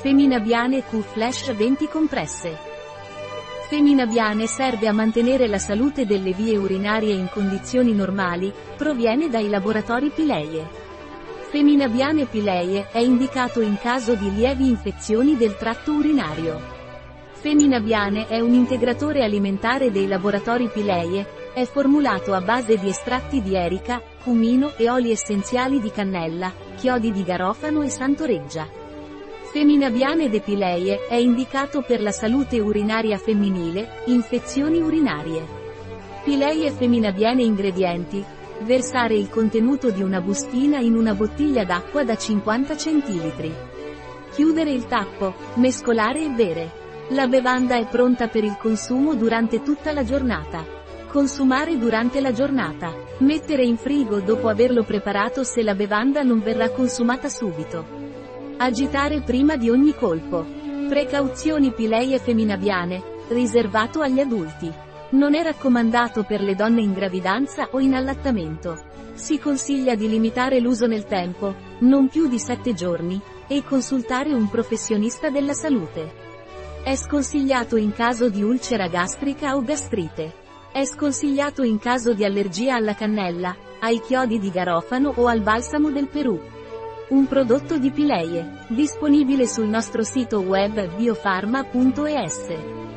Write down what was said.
Feminabiane Q Flash 20 compresse. Feminabiane serve a mantenere la salute delle vie urinarie in condizioni normali, proviene dai laboratori Pileie. Feminabiane Pileie è indicato in caso di lievi infezioni del tratto urinario. Feminabiane è un integratore alimentare dei laboratori Pileie, è formulato a base di estratti di erica, cumino e oli essenziali di cannella, chiodi di garofano e santoreggia. Feminabiane depileie è indicato per la salute urinaria femminile, infezioni urinarie. Pileie feminabiane ingredienti. Versare il contenuto di una bustina in una bottiglia d'acqua da 50 cl. Chiudere il tappo, mescolare e bere. La bevanda è pronta per il consumo durante tutta la giornata. Consumare durante la giornata. Mettere in frigo dopo averlo preparato se la bevanda non verrà consumata subito. Agitare prima di ogni colpo. Precauzioni pileie feminabiane, riservato agli adulti. Non è raccomandato per le donne in gravidanza o in allattamento. Si consiglia di limitare l'uso nel tempo, non più di 7 giorni, e consultare un professionista della salute. È sconsigliato in caso di ulcera gastrica o gastrite. È sconsigliato in caso di allergia alla cannella, ai chiodi di garofano o al balsamo del Perù. Un prodotto di Pileie, disponibile sul nostro sito web biofarma.es.